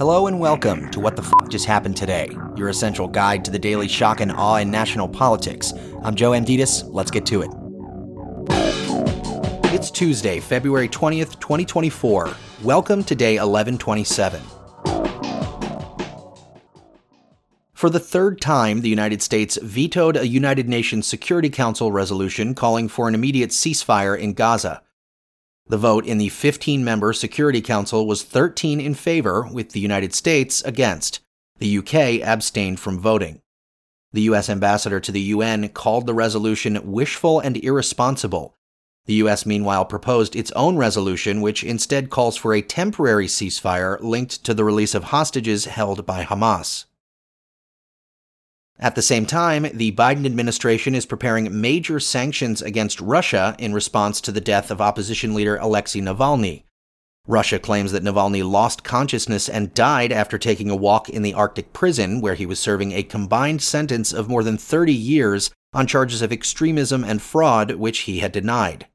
Hello and welcome to What the F Just Happened Today, your essential guide to the daily shock and awe in national politics. I'm Joe Amditis. Let's get to it. It's Tuesday, February 20th, 2024. Welcome to day 1127. For the third time, the United States vetoed a United Nations Security Council resolution calling for an immediate ceasefire in Gaza. The vote in the 15 member Security Council was 13 in favor, with the United States against. The UK abstained from voting. The U.S. ambassador to the UN called the resolution wishful and irresponsible. The U.S., meanwhile, proposed its own resolution, which instead calls for a temporary ceasefire linked to the release of hostages held by Hamas. At the same time, the Biden administration is preparing major sanctions against Russia in response to the death of opposition leader Alexei Navalny. Russia claims that Navalny lost consciousness and died after taking a walk in the Arctic prison, where he was serving a combined sentence of more than 30 years on charges of extremism and fraud, which he had denied.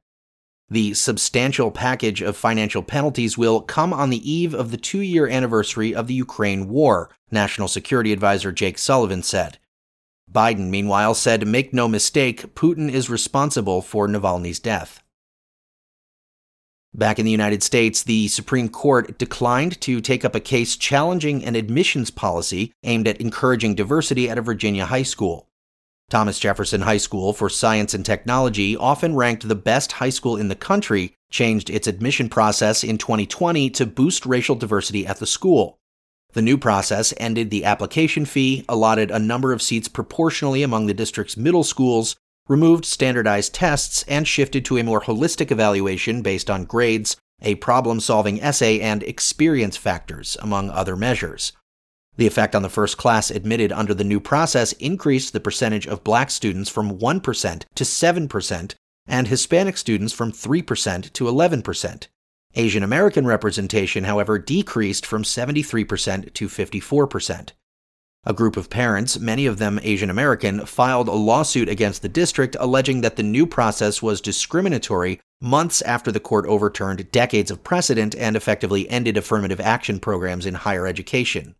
The substantial package of financial penalties will come on the eve of the two year anniversary of the Ukraine war, National Security Advisor Jake Sullivan said. Biden, meanwhile, said, Make no mistake, Putin is responsible for Navalny's death. Back in the United States, the Supreme Court declined to take up a case challenging an admissions policy aimed at encouraging diversity at a Virginia high school. Thomas Jefferson High School for Science and Technology, often ranked the best high school in the country, changed its admission process in 2020 to boost racial diversity at the school. The new process ended the application fee, allotted a number of seats proportionally among the district's middle schools, removed standardized tests, and shifted to a more holistic evaluation based on grades, a problem solving essay, and experience factors, among other measures. The effect on the first class admitted under the new process increased the percentage of black students from 1% to 7%, and Hispanic students from 3% to 11%. Asian American representation, however, decreased from 73% to 54%. A group of parents, many of them Asian American, filed a lawsuit against the district alleging that the new process was discriminatory months after the court overturned decades of precedent and effectively ended affirmative action programs in higher education.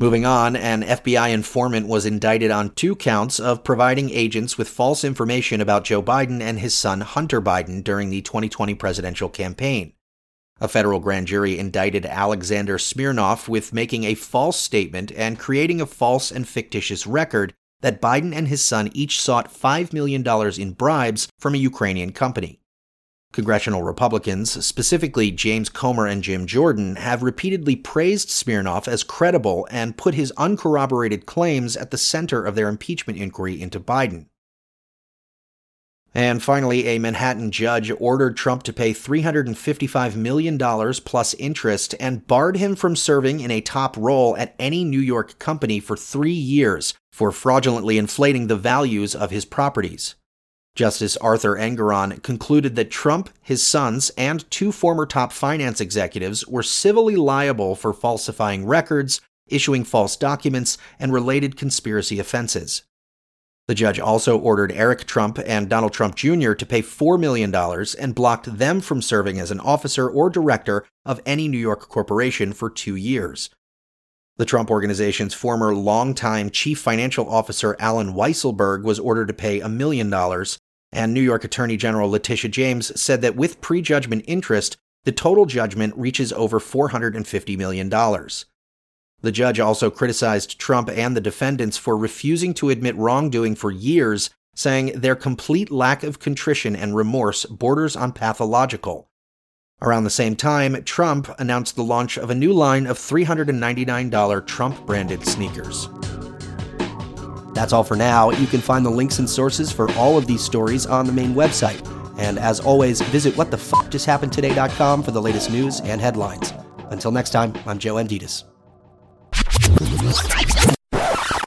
Moving on, an FBI informant was indicted on two counts of providing agents with false information about Joe Biden and his son Hunter Biden during the 2020 presidential campaign. A federal grand jury indicted Alexander Smirnov with making a false statement and creating a false and fictitious record that Biden and his son each sought $5 million in bribes from a Ukrainian company. Congressional Republicans, specifically James Comer and Jim Jordan, have repeatedly praised Smirnov as credible and put his uncorroborated claims at the center of their impeachment inquiry into Biden. And finally, a Manhattan judge ordered Trump to pay $355 million plus interest and barred him from serving in a top role at any New York company for three years for fraudulently inflating the values of his properties. Justice Arthur Engoron concluded that Trump, his sons, and two former top finance executives were civilly liable for falsifying records, issuing false documents, and related conspiracy offenses. The judge also ordered Eric Trump and Donald Trump Jr. to pay $4 million and blocked them from serving as an officer or director of any New York corporation for two years. The Trump Organization's former longtime chief financial officer Allen Weisselberg was ordered to pay a million dollars, and New York Attorney General Letitia James said that with prejudgment interest, the total judgment reaches over $450 million. The judge also criticized Trump and the defendants for refusing to admit wrongdoing for years, saying their complete lack of contrition and remorse borders on pathological. Around the same time, Trump announced the launch of a new line of $399 Trump branded sneakers. That's all for now. You can find the links and sources for all of these stories on the main website. And as always, visit whatthefuckjusthappenedtoday.com for the latest news and headlines. Until next time, I'm Joe Amditis.